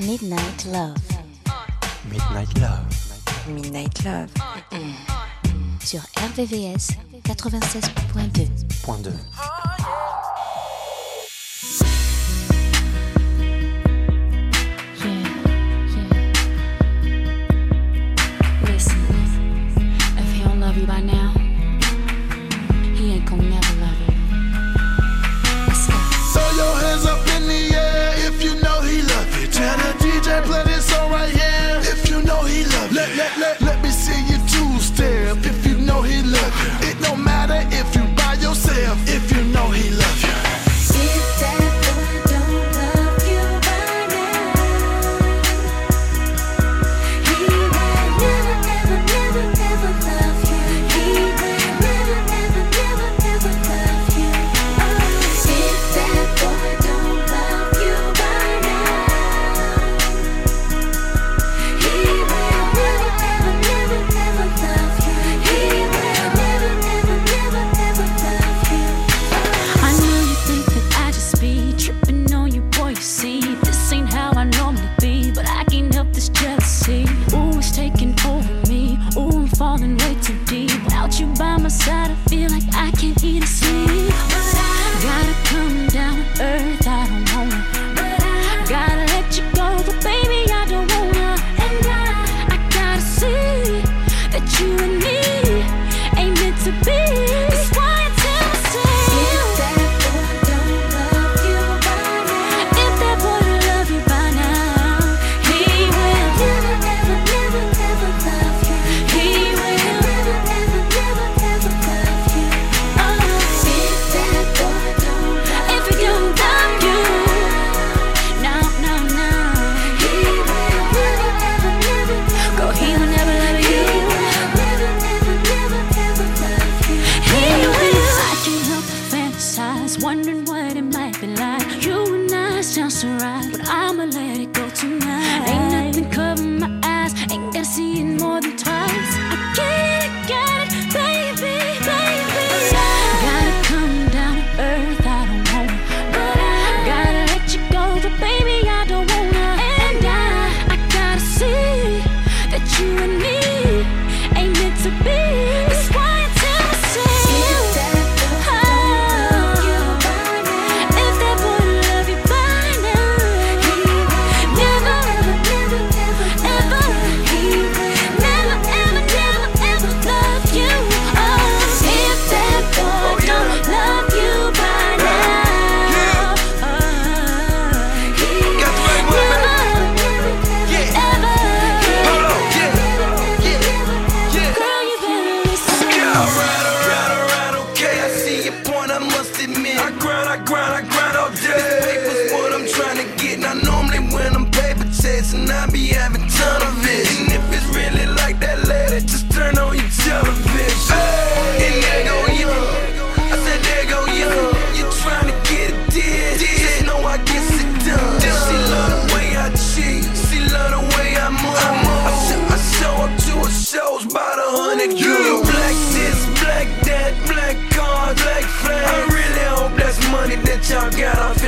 Midnight Love. Midnight Love. Midnight Love. Sur RVVS 96.2. Point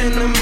2. RVVS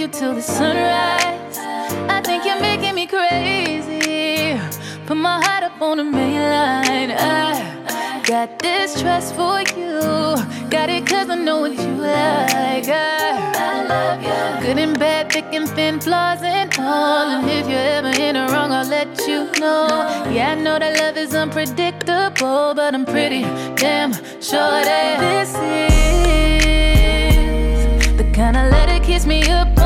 you till the sunrise. I think you're making me crazy. Put my heart up on the main line. I got this trust for you. Got it cause I know what you like. I, love you. Good and bad, thick and thin, flaws and all. And if you're ever in the wrong, I'll let you know. Yeah, I know that love is unpredictable, but I'm pretty damn sure that this is the kind of let it kiss me up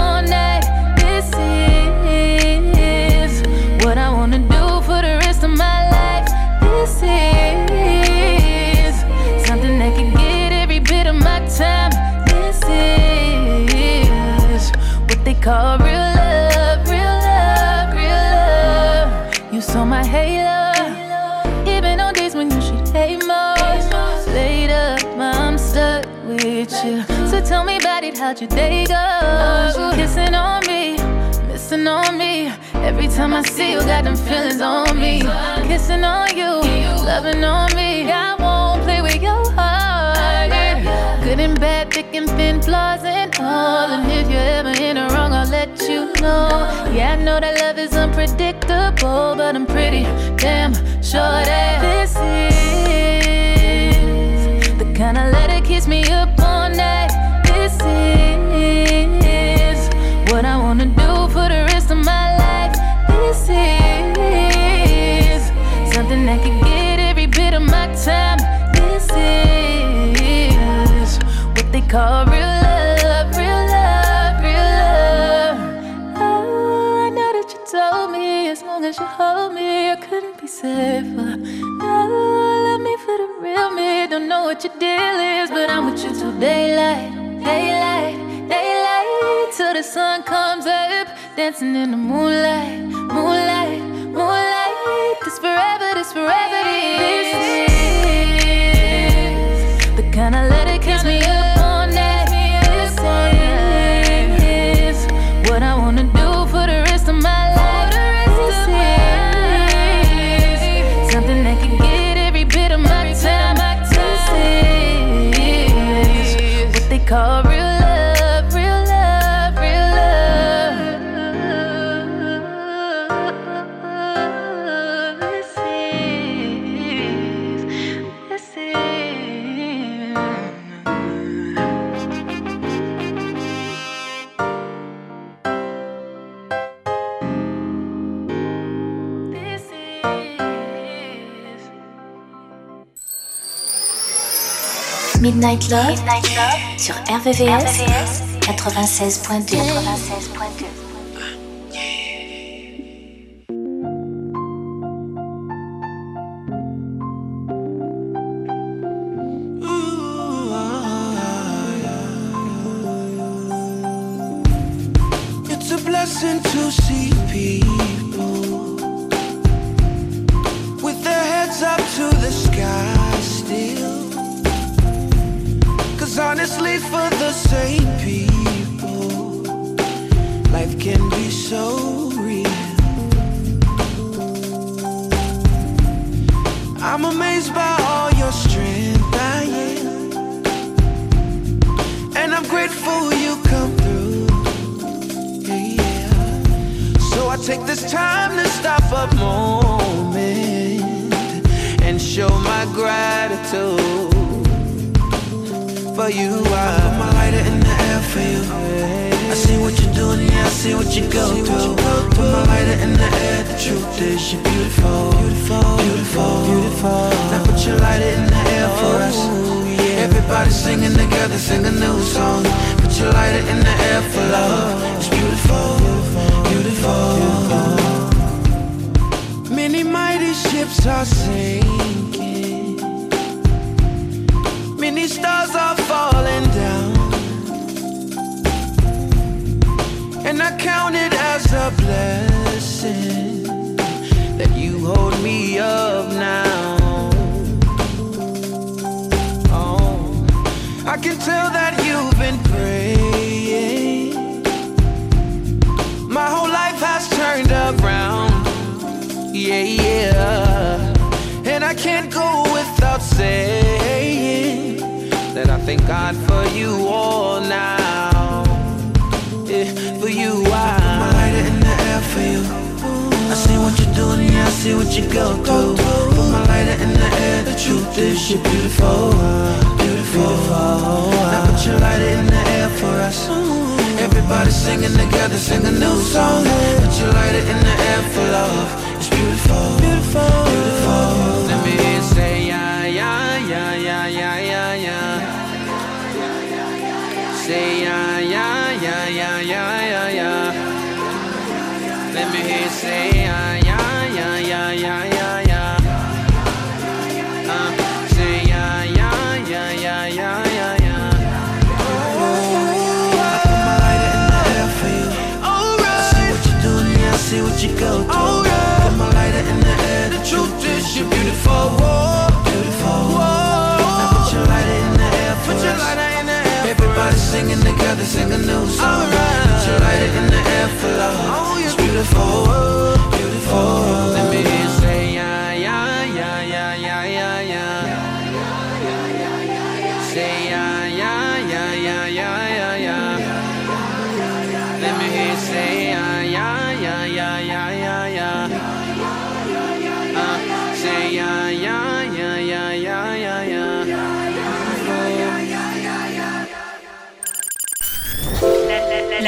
call real love, real love, real love. You saw my halo, even on days when you should hate most. Later, I'm stuck with you. So tell me about it, how'd your day go? Kissing on me, missing on me. Every time I see you, got them feelings on me. Kissing on you, loving on me. I won't play with your heart. Good and bad, thick and thin, flaws and all. And if you're ever in the wrong, I'll let you know. Yeah, I know that love is unpredictable, but I'm pretty damn sure that this is call real love, real love, real love. Oh, I know that you told me as long as you hold me, I couldn't be safer. No, love me for the real me. Don't know what your deal is, but I'm with you till daylight, daylight, daylight, till the sun comes up, dancing in the moonlight, moonlight, moonlight. This forever, this forever, Midnight Love, sur RVVS, 96.2. 96.2. see what you go through. Put my lighter in the air. The truth is you're beautiful, beautiful, beautiful, beautiful. Now put your lighter in the air for us. Oh, Everybody singing together, sing a new song. Put your lighter in the air for love. It's beautiful, beautiful. Many mighty ships are sinking. Many stars are falling down. And I count it as a blessing that you hold me up now. Oh, I can tell that you've been praying. My whole life has turned around. Yeah, yeah. And I can't go without saying that I thank God for you all now. You, I. Put my lighter in the air for you. I see what you're doing, yeah, I see what you go through. Put my lighter in the air, the truth is you're beautiful, beautiful. Now put your lighter in the air for us. Everybody singing together, sing a new song. Put your lighter in the air for love. It's beautiful, beautiful, beautiful. Say yeah, yeah, yeah, yeah, yeah, yeah, yeah. Uh, say yeah, yeah, yeah, yeah, yeah, yeah, yeah. I put my lighter in the air for you. I see what you're doing, yeah, I see what you go through. Put my lighter in the air. The truth is you're beautiful, beautiful. Now put your lighter in the air. Everybody singing together, sing a new song. Put your lighter in the air for love. Oh, it's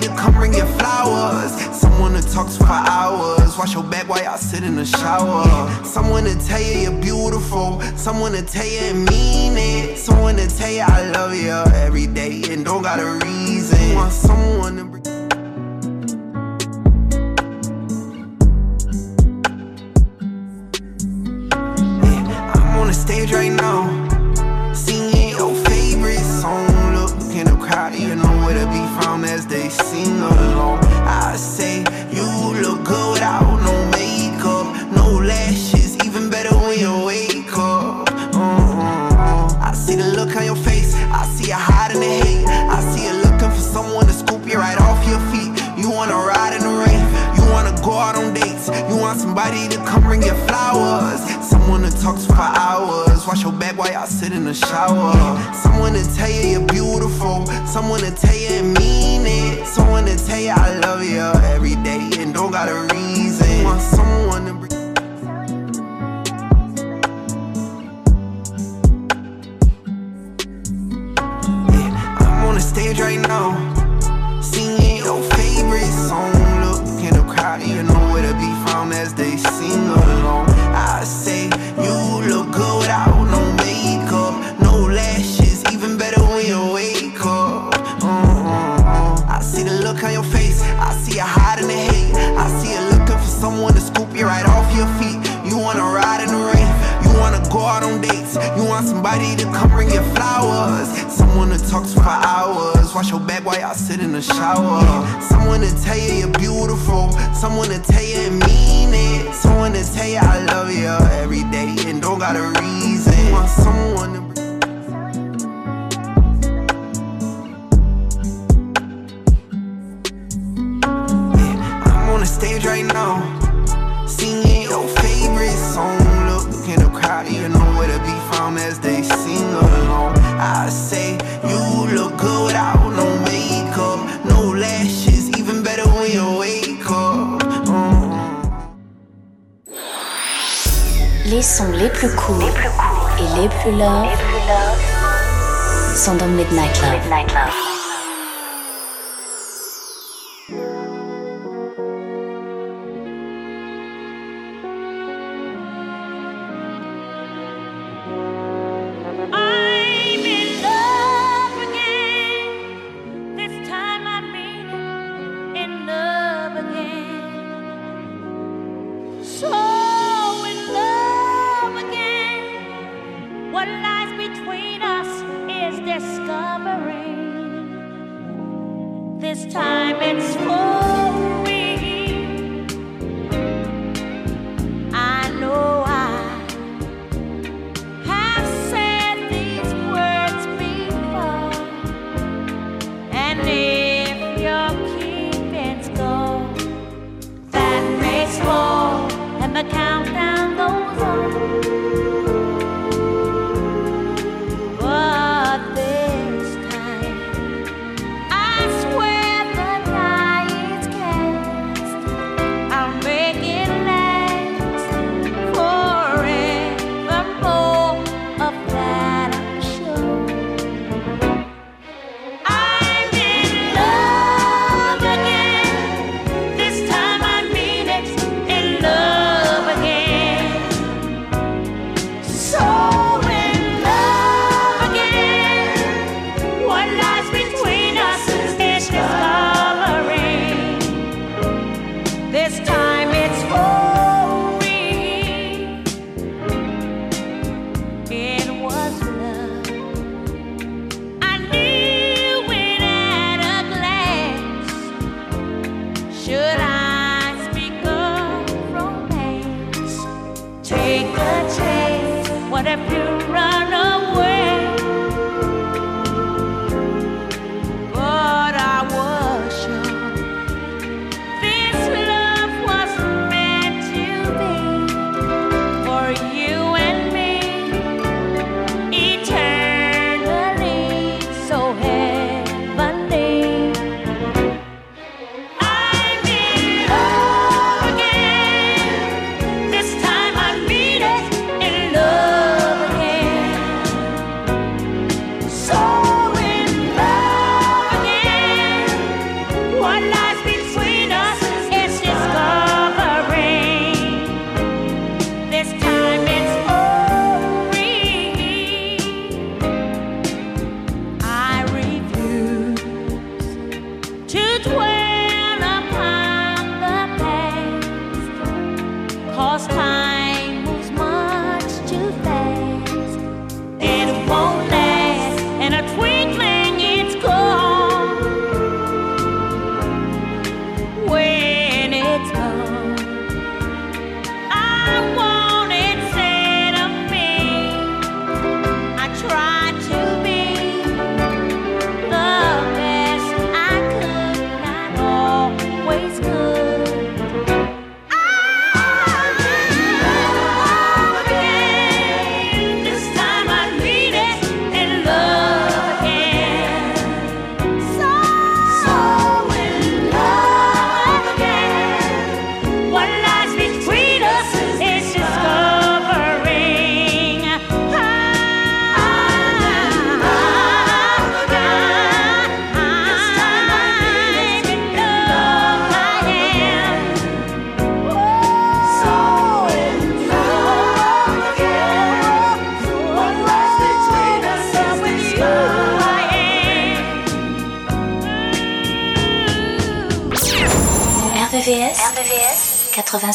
to come bring you flowers, someone to talk to for hours, wash your back while y'all sit in the shower, someone to tell you you're beautiful, someone to tell you and mean it, someone to tell you I love you every day and don't got a reason. Want someone to sing along. I say you look good without no makeup, no lashes, even better when you wake up. Uh-uh-uh. I see the look on your face, I see you hiding the hate. I see you looking for someone to scoop you right off your feet. You wanna ride in the rain, you wanna go out on dates, you want somebody to come bring you flowers, someone to talk to for hours, wash your back while y'all sit in the shower, someone to tell you you're beautiful, someone to tell I love you every day and don't got a reason. Want someone the shower, someone to tell you you're beautiful, someone to tell you and mean it, someone to tell you I love you every day and don't got a reason. Want someone love, made through love. Midnight Love. Midnight love.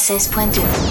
96.2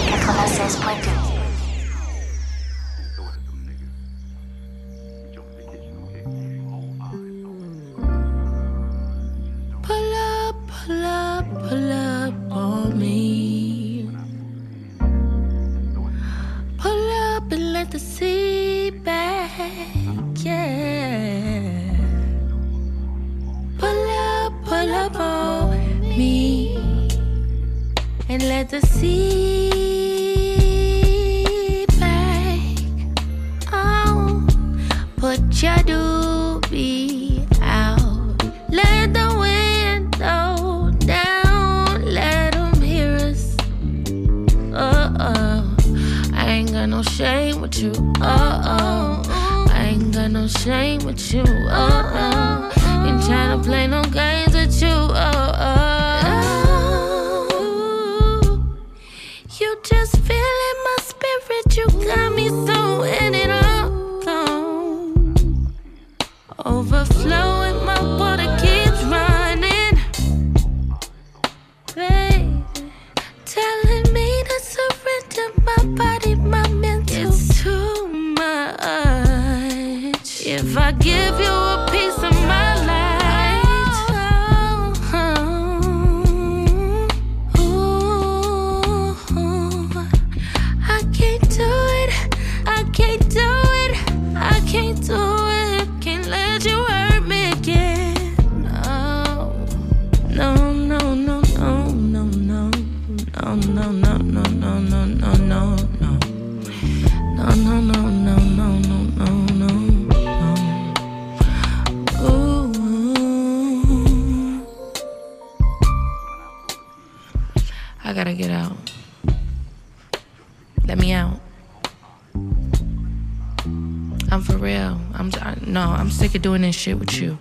doing this shit with you.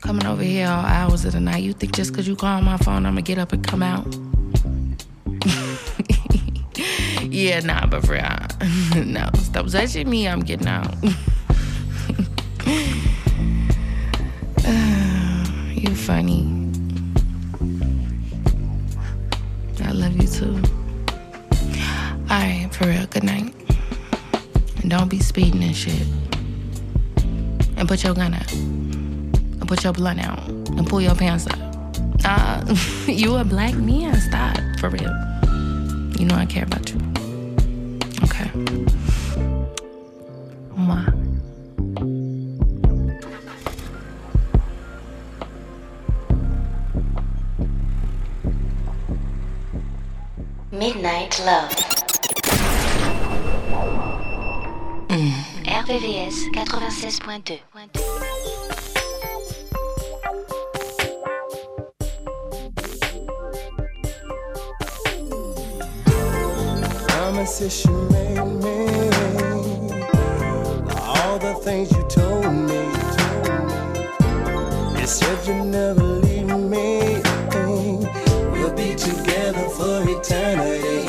Coming over here all hours of the night. You think just cause you call my phone, I'ma get up and come out? yeah, nah, but for real. no, stop touching me. I'm getting out. you funny. And put your gun out. And put your blunt out. And pull your pants up. Uh, you a black man. Stop. For real. You know I care about you. Okay. Mwah. Midnight Love. RVVS 96.2. Promises you made me, all the things you told me. You said you never leave me. We'll be together for eternity.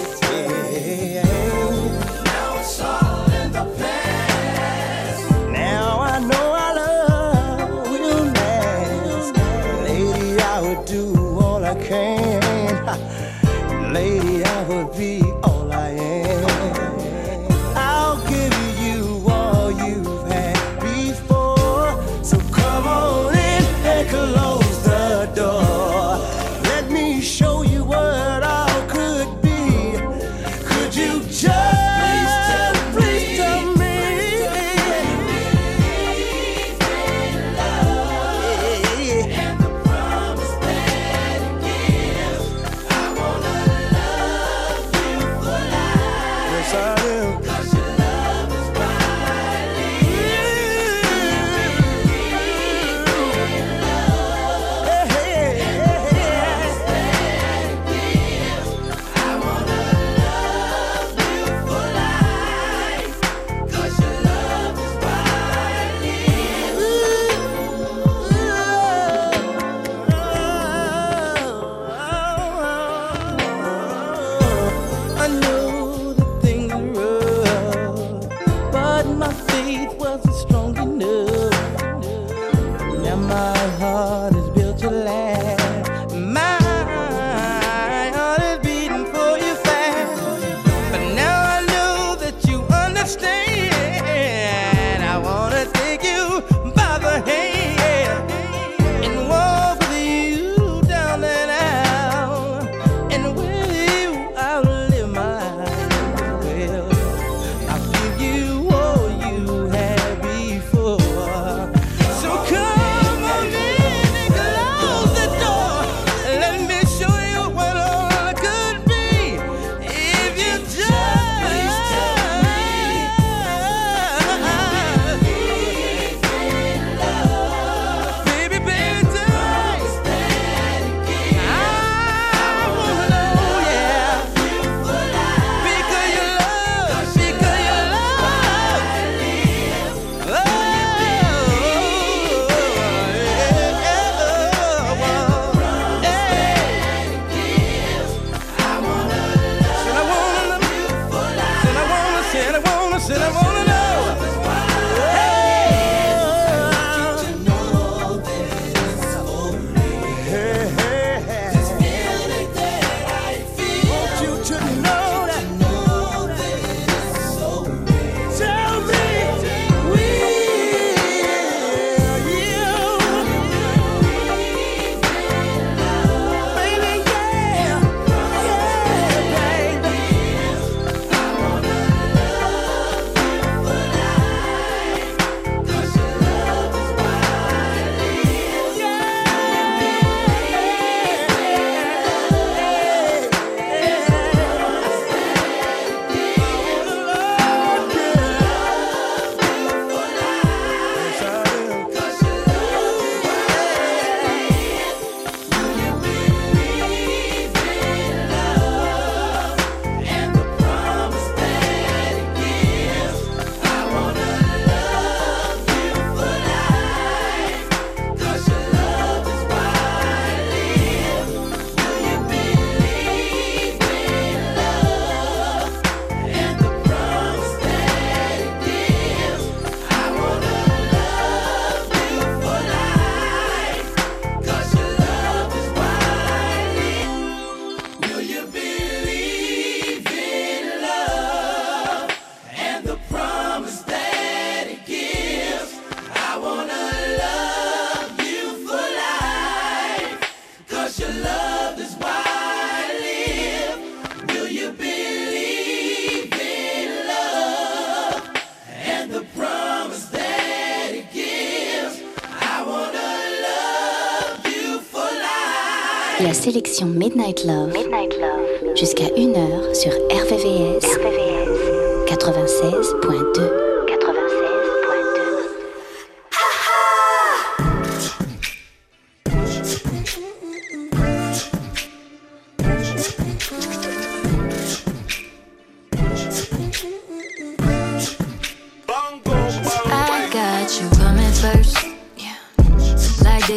sélection Midnight Love, Midnight Love. jusqu'à 1h sur RVVS, RVVS. 96.2.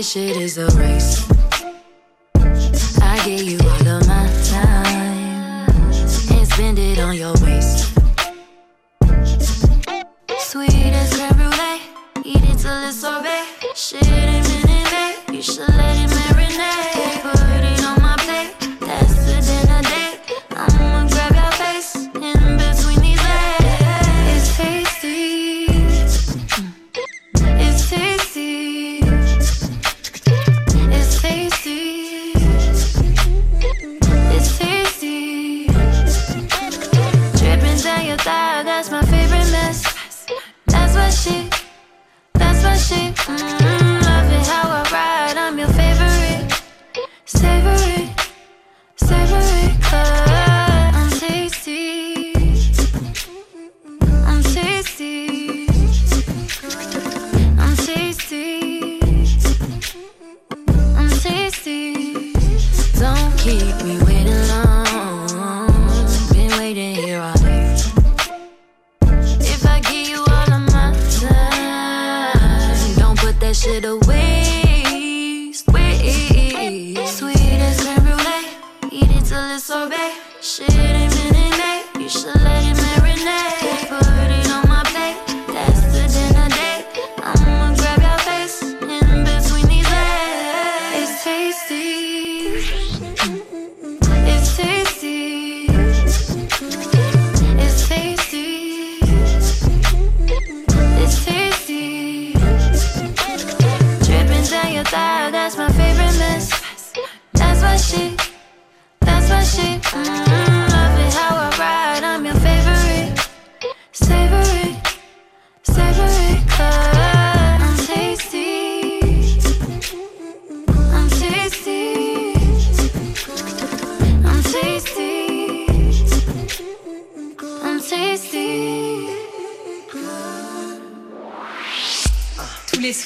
shit is a race. give you all of my time and spend it on your way.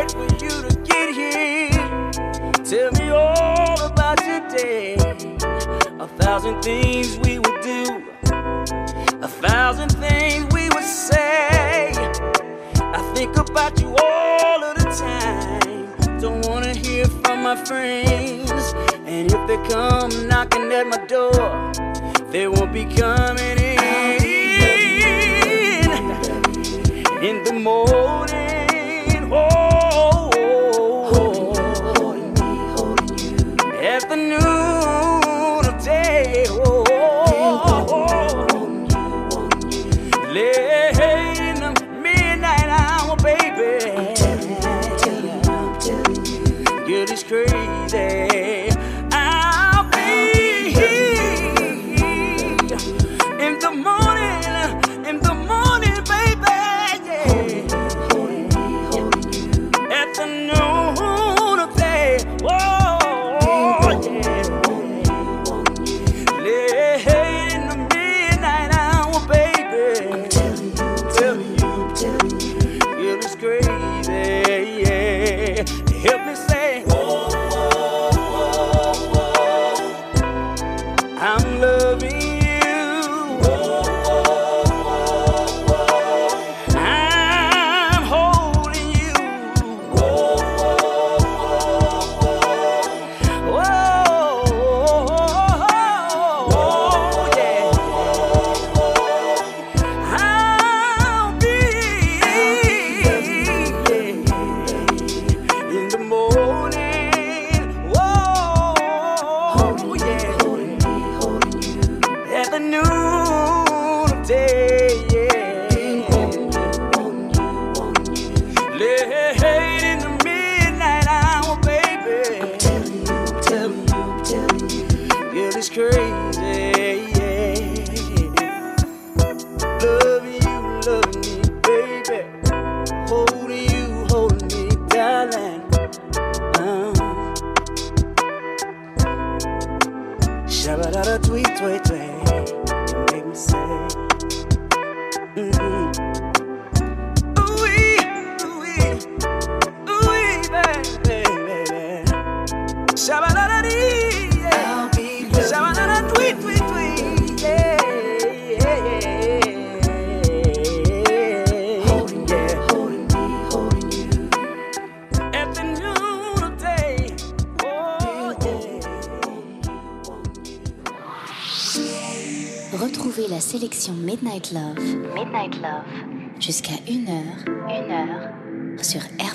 wait for you to get here. Tell me all about today. A thousand things we would do, a thousand things we would say. I think about you all of the time. Don't wanna hear from my friends. And if they come knocking at my door, they won't be coming in in the morning.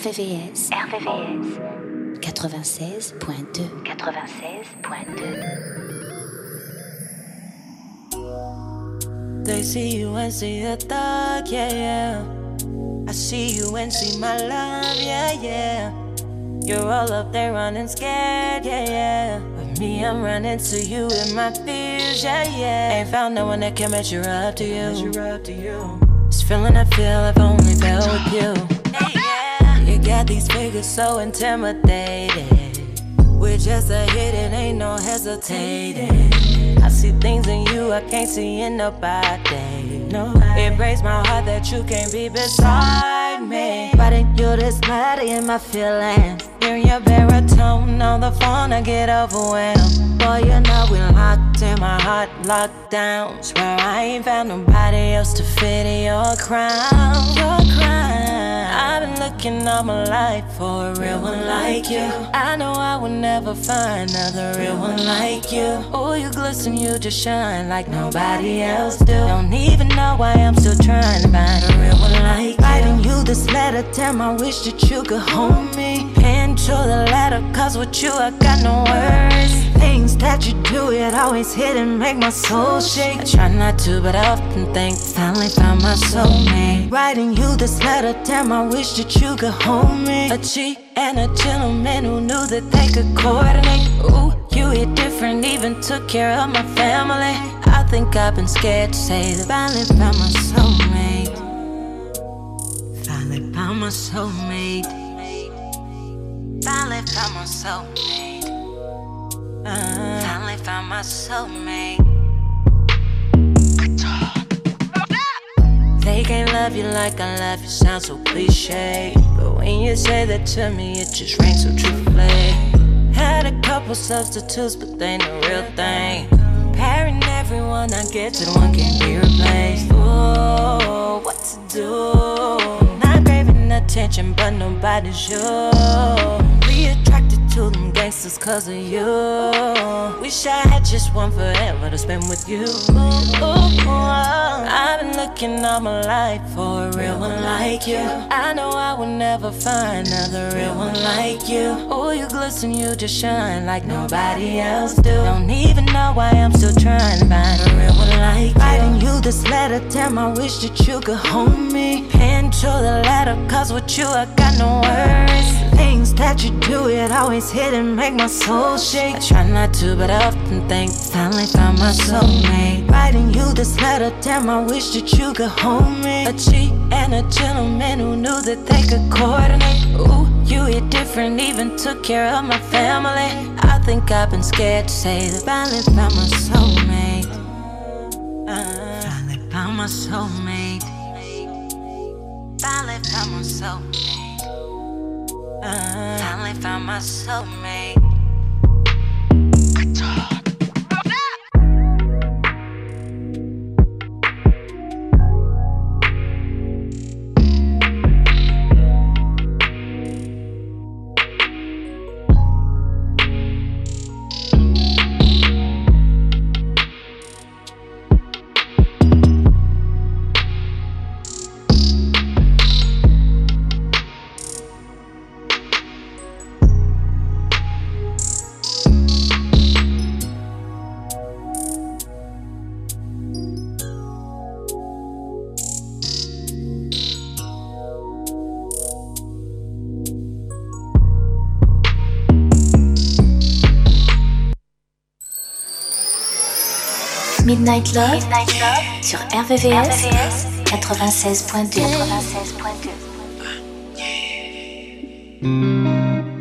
RVVS, RVVS, 96.2, 96.2. They see you and see a thug, yeah, yeah. I see you and see my love, yeah, yeah. You're all up there running scared, yeah, yeah. With me, I'm running to you in my fears, yeah, yeah. Ain't found no one that can measure up to you. Measure up to you. This feeling I feel I've only felt with you. Got these figures so intimidated. We're just a hit, it ain't no hesitating. I see things in you I can't see in nobody. nobody. It breaks my heart that you can't be beside me. Fighting you this matter in my feelings. Hearing your baritone on the phone, I get overwhelmed. Boy, you know we locked in my heart, locked down. Swear I ain't found nobody else to fit in your crown. Your crown. Looking all my life for a real one like you. I know I will never find another real one like you. Oh, you glisten, you just shine like nobody else do. Don't even know why I'm still trying to find a real one like you. Writing you this letter, damn, I wish that you could hold me. Pen to the letter, cause with you I got no words. Things that you do, it always hit and make my soul shake. I try not to, but I often think, finally found my soulmate. Writing you this letter, damn, I wish that you could hold me. A cheat and a gentleman who knew that they could coordinate. Ooh, you hit different, even took care of my family. I think I've been scared to say that finally found my soulmate. Finally found my soulmate. Finally found my soulmate. Uh, finally found my soulmate. They can't love you like I love you, sounds so cliche. But when you say that to me, it just rings so truthfully. Had a couple substitutes, but they ain't the real thing. Comparing everyone I get to the one can't be replaced. Ooh, what to do? Not craving attention, but nobody's you. Attracted to them gangsters cause of you. Wish I had just one forever to spend with you. Ooh, I've been looking all my life for a real one like you. I know I will never find another real one like you. Oh, you glisten, you just shine like nobody else do. Don't even know why I'm still trying to find a real one like you. Writing you this letter, damn, I wish that you could hold me. Pen to the letter, cause with you I got no words. Things that you do, it always hit and make my soul shake. I try not to, but I often think, finally found my soulmate. Writing you this letter, damn, I wish that you could hold me. A cheat and a gentleman who knew that they could coordinate. Ooh, you hit different, even took care of my family. I think I've been scared to say that finally found my soulmate. Finally found my soulmate. Finally found my soulmate. Finally found my soulmate. Midnight Love, sur RVVS, 96.2. 96.2.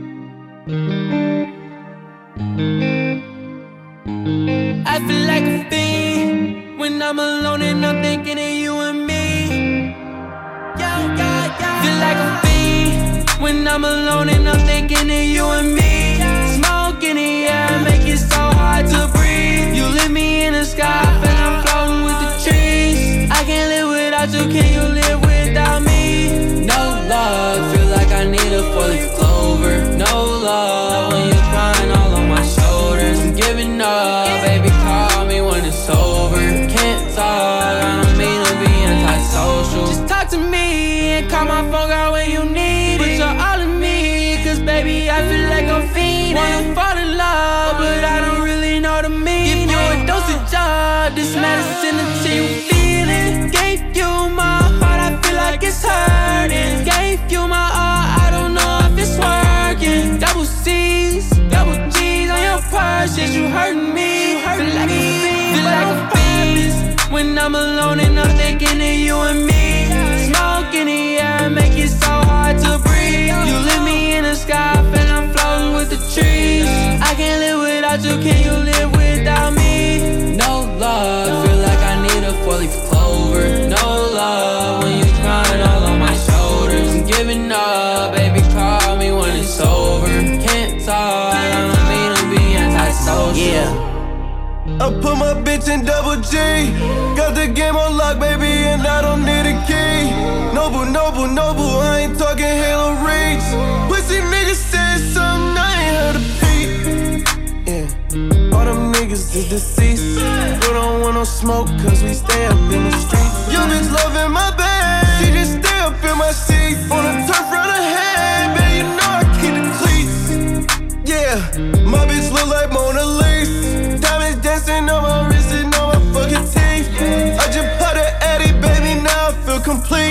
When I'm alone and I'm thinking of you and me. Smoke in the air, make it so hard to breathe. You lift me in the sky, feel I'm floating with the trees. I can't live without you, can you live I put my bitch in double G. Got the game on lock, baby, and I don't need a key. Noble, noble, noble, I ain't talking Halo Reach. Pussy niggas said something, I ain't heard a peep. Yeah, all them niggas is deceased. But don't want no smoke, cause we stay up in the streets. Your bitch loving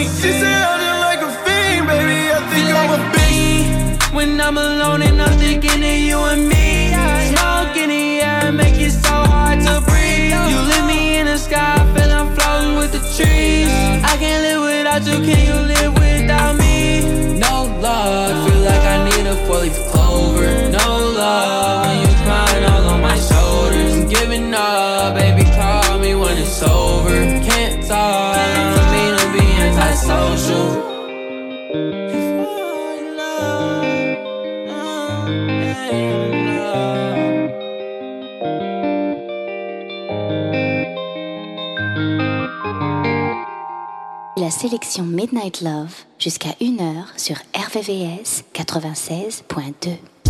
She said I just like a fiend, baby. I think I'm a beast. When I'm alone and I'm thinking of you La sélection Midnight Love jusqu'à 1h sur RVVS 96.2.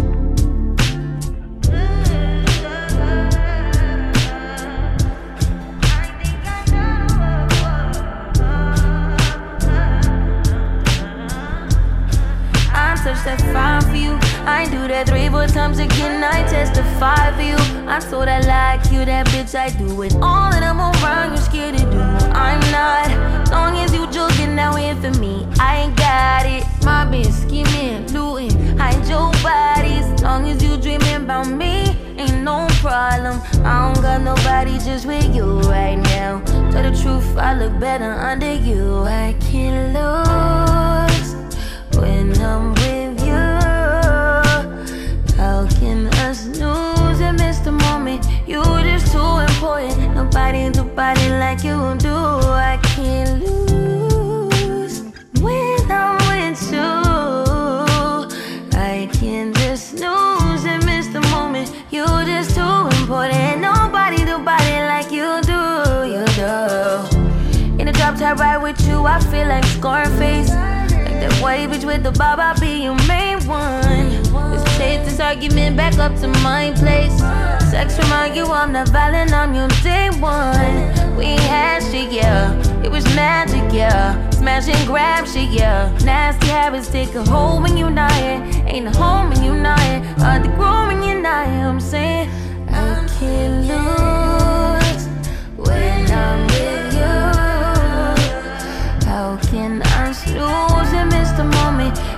Do that three, four times again. I testify for you. I told I like you, that bitch. I do it all, and I'm around. You're scared to do? I'm not. Long as you joking, now in for me. I ain't got it. My bitch scheming, looting, hide your bodies. Long as you dreaming about me, ain't no problem. I don't got nobody just with you right now. Tell the truth, I look better under you. I can't lose when I'm body like you do. I can't lose when I'm with you. I can't just snooze and miss the moment. You're just too important. Nobody do body like you do. You do. In the drop top ride with you, I feel like Scarface. Like that white bitch with the bob, I'll be your main. This argument back up to my place. Sex remind you I'm not violent, I'm your day one. We had shit, yeah. It was magic, yeah. Smash and grab shit, yeah. Nasty habits take a hold when you're not here. Ain't a home when you're not here. Hard to grow when you're not here. I'm saying I can't lose when I'm with you. How can I snooze and miss the moment?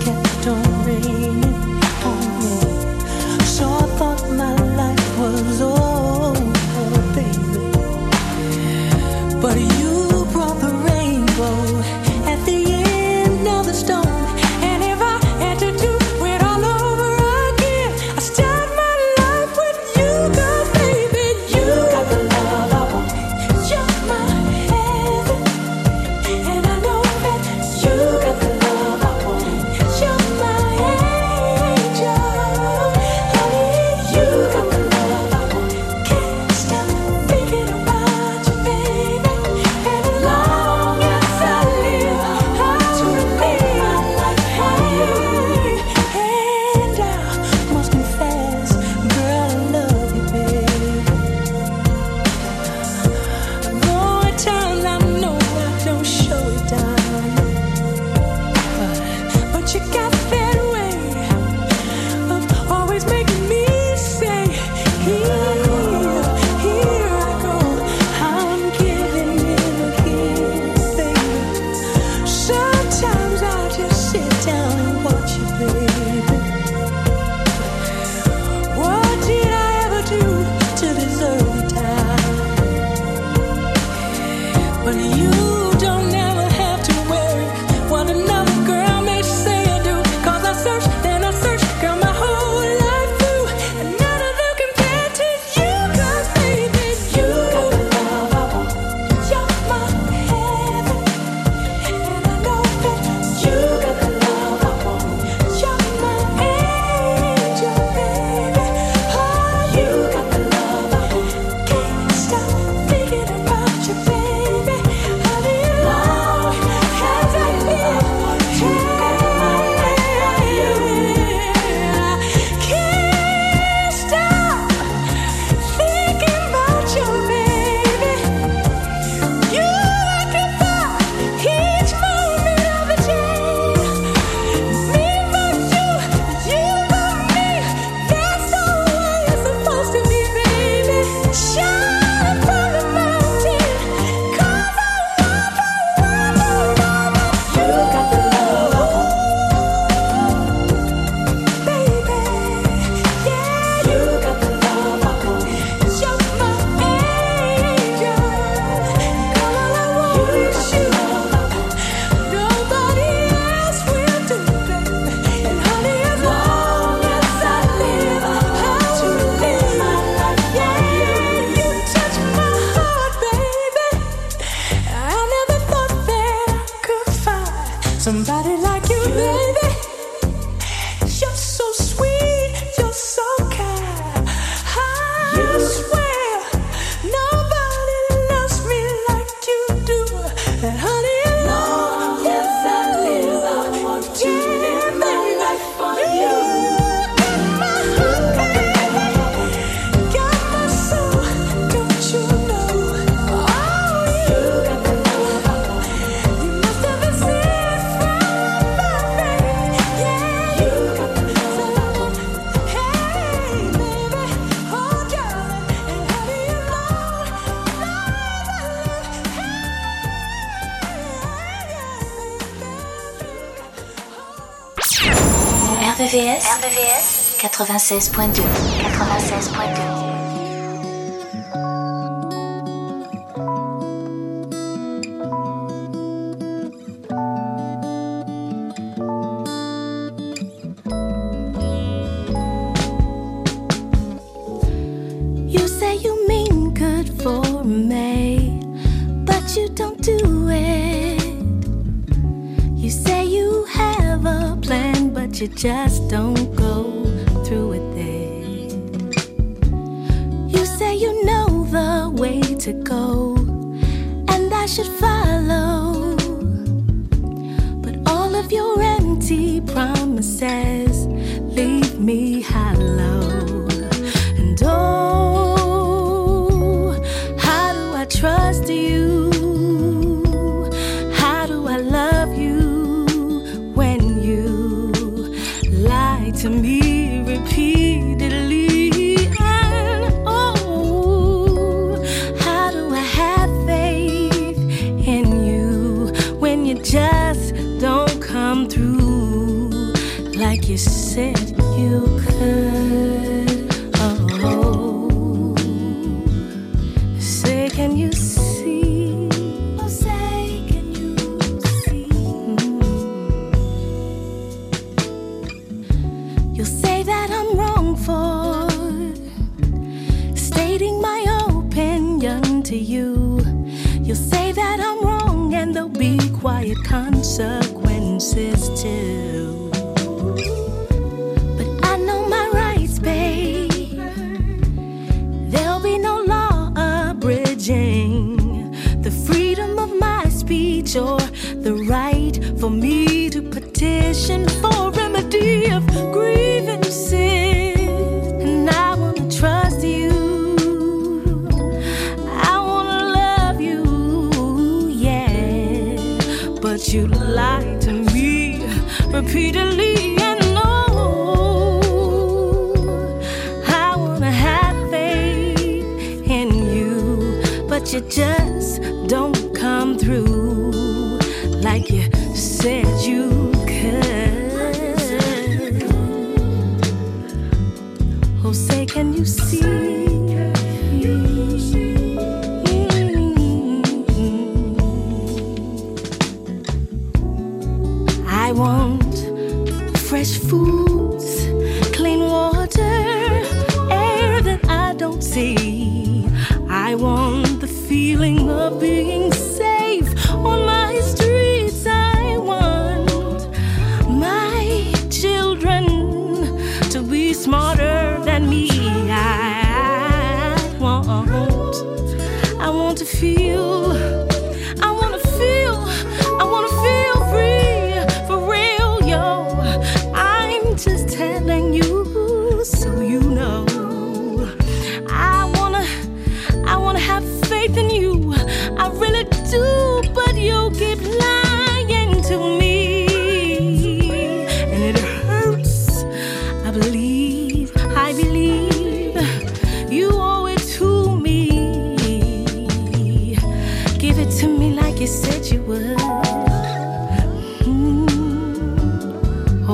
Kept on RVVS, 96.2 96.2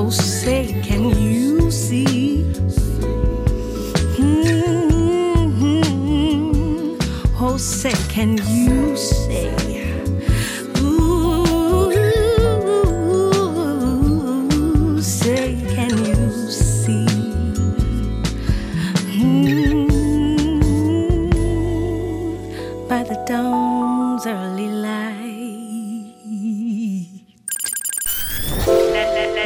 So say, can you see? Mm-hmm. Oh, say, can you say?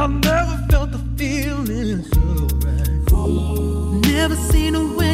I've never felt the feeling so right. Never seen a way.